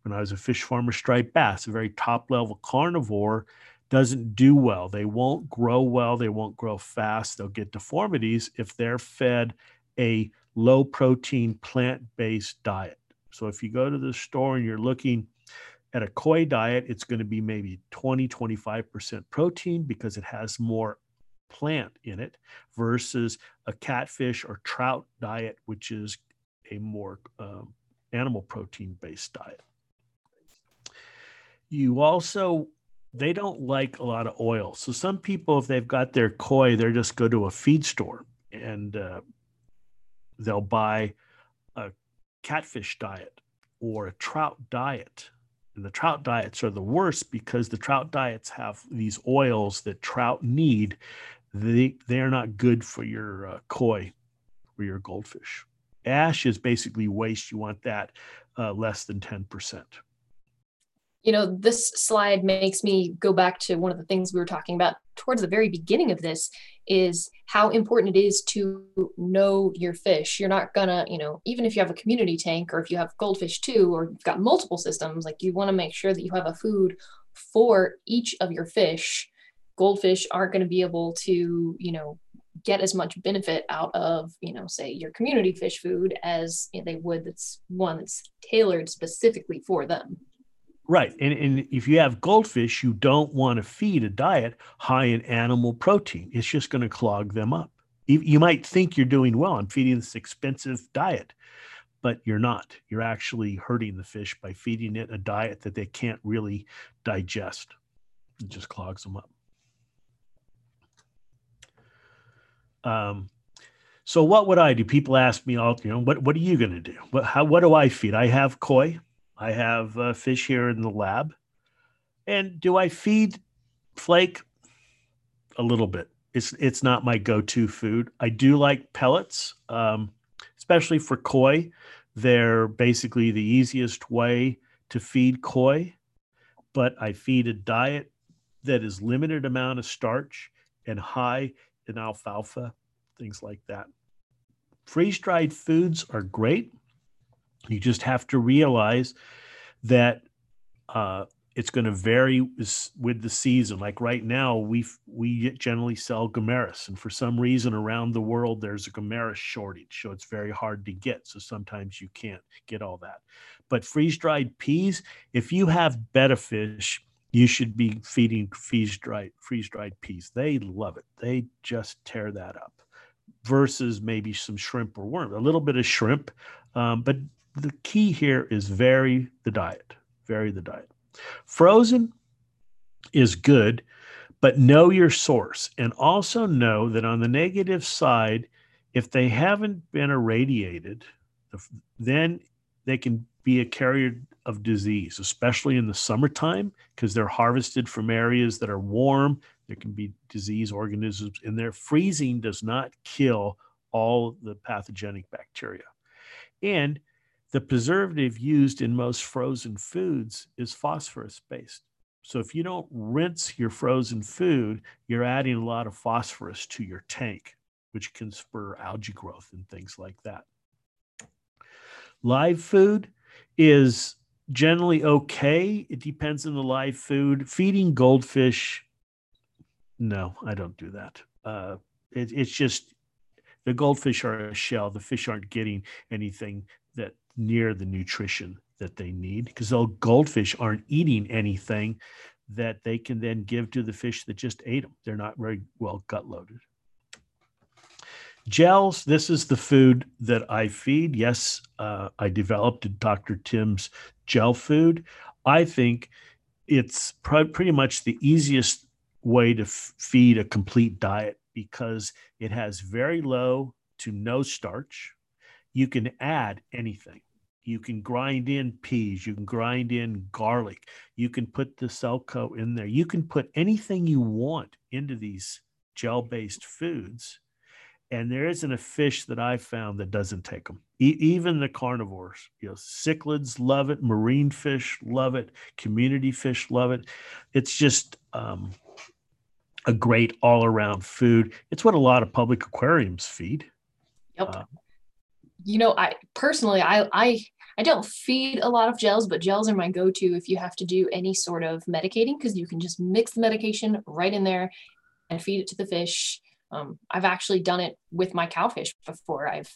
when I was a fish farmer striped bass, a very top level carnivore doesn't do well. They won't grow well. They won't grow fast. They'll get deformities if they're fed a low protein plant based diet. So if you go to the store and you're looking at a koi diet, it's going to be maybe 20, 25% protein because it has more plant in it versus a catfish or trout diet, which is a more um, animal protein based diet. You also they don't like a lot of oil. So some people, if they've got their koi, they're just go to a feed store and uh, they'll buy a catfish diet or a trout diet. And the trout diets are the worst because the trout diets have these oils that trout need. They they are not good for your uh, koi or your goldfish. Ash is basically waste. You want that uh, less than ten percent you know, this slide makes me go back to one of the things we were talking about towards the very beginning of this is how important it is to know your fish. You're not gonna, you know, even if you have a community tank or if you have goldfish too, or you've got multiple systems, like you want to make sure that you have a food for each of your fish. Goldfish aren't to be able to, you know, get as much benefit out of, you know, say your community fish food as they would that's one that's tailored specifically for them. Right. And, and if you have goldfish, you don't want to feed a diet high in animal protein. It's just going to clog them up. You, might think you're doing well. I'm feeding this expensive diet, but you're not. You're actually hurting the fish by feeding it a diet that they can't really digest. It just clogs them up. Um, so what would I do? People ask me all, you know, what, what are you going to do? What, how, what do I feed? I have koi. I have uh, fish here in the lab. And do I feed flake? A little bit. It's it's not my go-to food. I do like pellets, um, especially for koi. They're basically the easiest way to feed koi, but I feed a diet that is limited amount of starch and high in alfalfa, things like that. Freeze-dried foods are great you just have to realize that uh, it's going to vary with the season. Like right now, we we generally sell Gammarus, and for some reason around the world, there's a Gammarus shortage, so it's very hard to get. So sometimes you can't get all that. But freeze-dried peas, if you have betta fish, you should be feeding freeze-dried freeze-dried peas. They love it. They just tear that up. Versus maybe some shrimp or worm, a little bit of shrimp, um, but the key here is vary the diet. Vary the diet. Frozen is good, but know your source and also know that on the negative side, if they haven't been irradiated, then they can be a carrier of disease, especially in the summertime, because they're harvested from areas that are warm. There can be disease organisms in there. Freezing does not kill all the pathogenic bacteria. And the preservative used in most frozen foods is phosphorus based. So if you don't rinse your frozen food, you're adding a lot of phosphorus to your tank, which can spur algae growth and things like that. Live food is generally okay. It depends on the live food. Feeding goldfish, no, I don't do that. Uh, it, it's just the goldfish are a shell. The fish aren't getting anything that near the nutrition that they need because those goldfish aren't eating anything that they can then give to the fish that just ate them. They're not very well gut loaded. Gels, this is the food that I feed. Yes, uh, I developed Dr. Tim's gel food. I think it's pr- pretty much the easiest way to f- feed a complete diet because it has very low to no starch. You can add anything. You can grind in peas. You can grind in garlic. You can put the Selcon in there. You can put anything you want into these gel based foods. And there isn't a fish that I've found that doesn't take them. E- even the carnivores, you know, cichlids love it, marine fish love it, community fish love it. It's just um, a great all around food. It's what a lot of public aquariums feed. Yep. Uh, you know, I personally, I, I I don't feed a lot of gels, but gels are my go to if you have to do any sort of medicating because you can just mix the medication right in there and feed it to the fish. Um, I've actually done it with my cowfish before. I've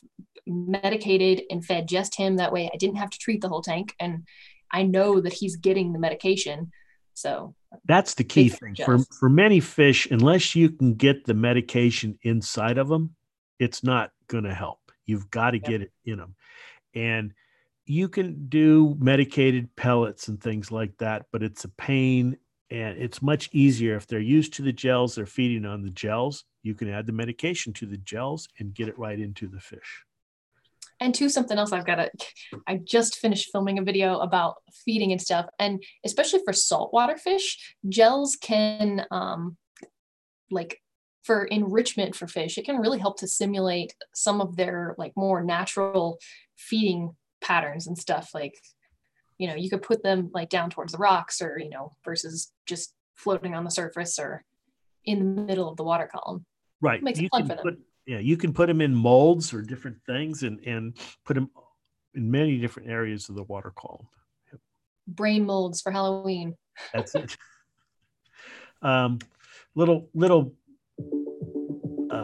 medicated and fed just him. That way I didn't have to treat the whole tank. And I know that he's getting the medication. So that's the key thing for, for many fish, unless you can get the medication inside of them, it's not going to help. You've got to yep. get it in them. And you can do medicated pellets and things like that, but it's a pain and it's much easier if they're used to the gels, they're feeding on the gels. You can add the medication to the gels and get it right into the fish. And to something else, I've got to, <laughs> I just finished filming a video about feeding and stuff. And especially for saltwater fish, gels can, um, like, for enrichment for fish, it can really help to simulate some of their like more natural feeding patterns and stuff like you know you could put them like down towards the rocks or you know versus just floating on the surface or in the middle of the water column. Right. It makes you it fun for them. put, yeah you can put them in molds or different things and and put them in many different areas of the water column. Yep. brain molds for halloween. That's it. <laughs> Um little little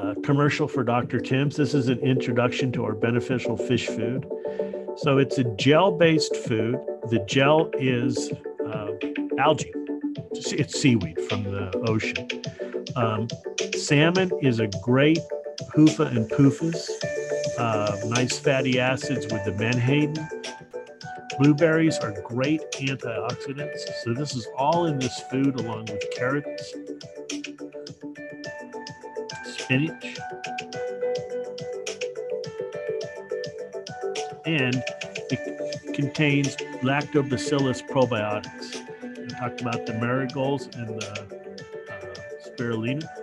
uh commercial for Dr. Tim's. This is an introduction to our beneficial fish food. So it's a gel based food. The gel is uh, algae, it's seaweed from the ocean. Um, salmon is a great PUFA and PUFAs, uh, nice fatty acids with the menhaden. Blueberries are great antioxidants. So this is all in this food along with carrots, spinach, and it contains lactobacillus probiotics. We talked about the marigolds and the uh, spirulina.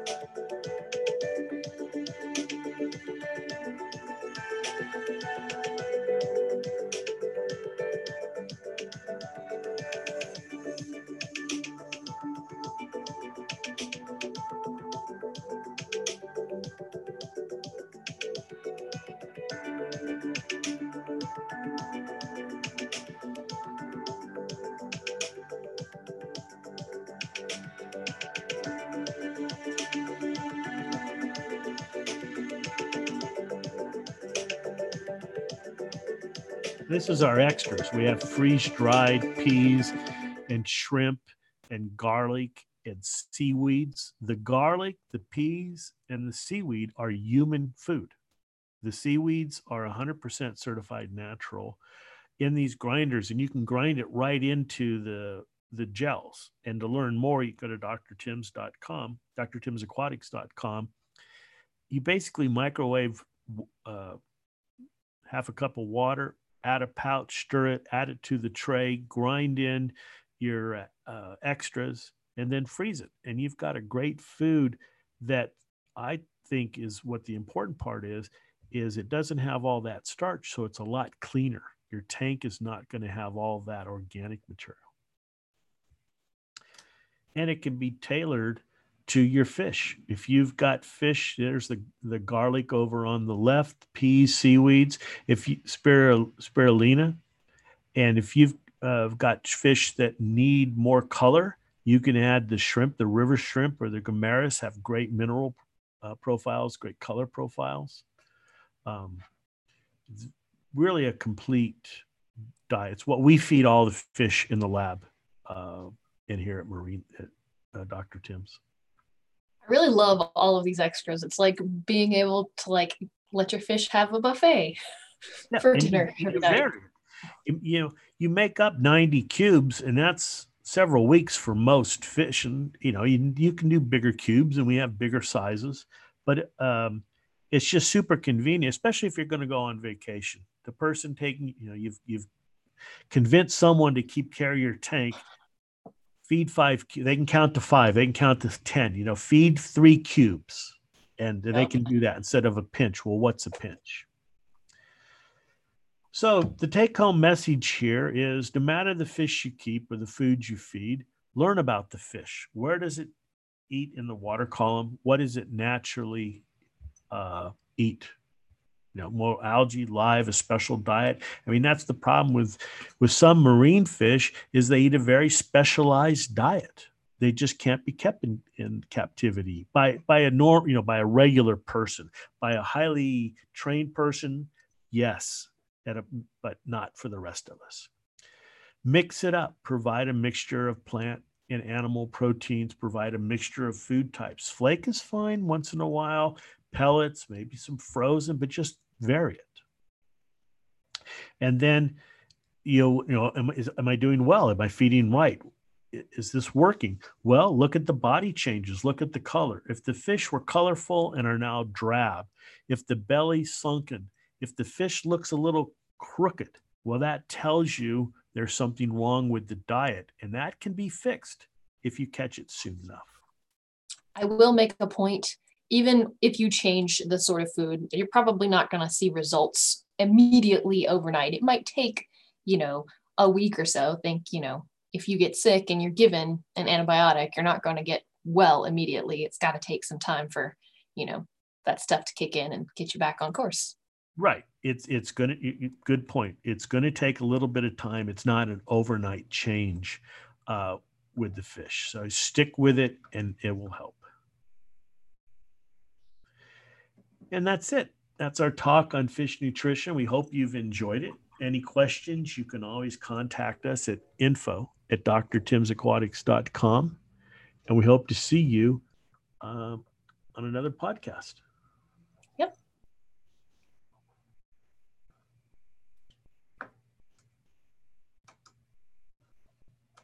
This is our extras. We have freeze dried peas and shrimp and garlic and seaweeds. The garlic, the peas, and the seaweed are human food. The seaweeds are 100% certified natural in these grinders, and you can grind it right into the the gels. And to learn more, you go to drtims.com, drtimsaquatics.com. You basically microwave uh, half a cup of water, add a pouch, stir it, add it to the tray, grind in your uh, extras, and then freeze it. And you've got a great food that I think is what the important part is is it doesn't have all that starch so it's a lot cleaner your tank is not going to have all that organic material and it can be tailored to your fish if you've got fish there's the the garlic over on the left peas seaweeds if you spirulina and if you've uh, got fish that need more color you can add the shrimp, the river shrimp or the gammarus have great mineral uh, profiles, great color profiles. Um, really a complete diet. It's what we feed all the fish in the lab uh, in here at Marine at uh, Dr. Tim's. I really love all of these extras. It's like being able to like let your fish have a buffet <laughs> yeah, for dinner. You, you, you know, you make up 90 cubes and that's several weeks for most fish and you know you, you can do bigger cubes and we have bigger sizes but um, it's just super convenient especially if you're going to go on vacation the person taking you know you've you've convinced someone to keep carry your tank feed five they can count to five they can count to 10 you know feed three cubes and they can do that instead of a pinch well what's a pinch so the take home message here is no matter the fish you keep or the food you feed, learn about the fish. Where does it eat in the water column? What does it naturally uh, eat? You know, more algae, live, a special diet. I mean, that's the problem with with some marine fish is they eat a very specialized diet. They just can't be kept in, in captivity by by a norm, you know, by a regular person, by a highly trained person. Yes, a, but not for the rest of us. Mix it up, provide a mixture of plant and animal proteins, provide a mixture of food types. Flake is fine once in a while, pellets, maybe some frozen, but just vary it. And then, you know, you know, am, is, am I doing well? Am I feeding right? Is this working? Well, look at the body changes. Look at the color. If the fish were colorful and are now drab, if the belly sunken, if the fish looks a little crooked, well, that tells you there's something wrong with the diet, and that can be fixed if you catch it soon enough. I will make a point. Even if you change the sort of food, you're probably not going to see results immediately overnight. It might take, you know, a week or so. Think, you know, if you get sick and you're given an antibiotic, you're not going to get well immediately. It's got to take some time for, you know, that stuff to kick in and get you back on course. Right. It's it's going to good point. It's going to take a little bit of time. It's not an overnight change uh, with the fish. So stick with it, and it will help. And that's it. That's our talk on fish nutrition. We hope you've enjoyed it. Any questions, you can always contact us at info at drtimsaquatics.com. And we hope to see you um, on another podcast.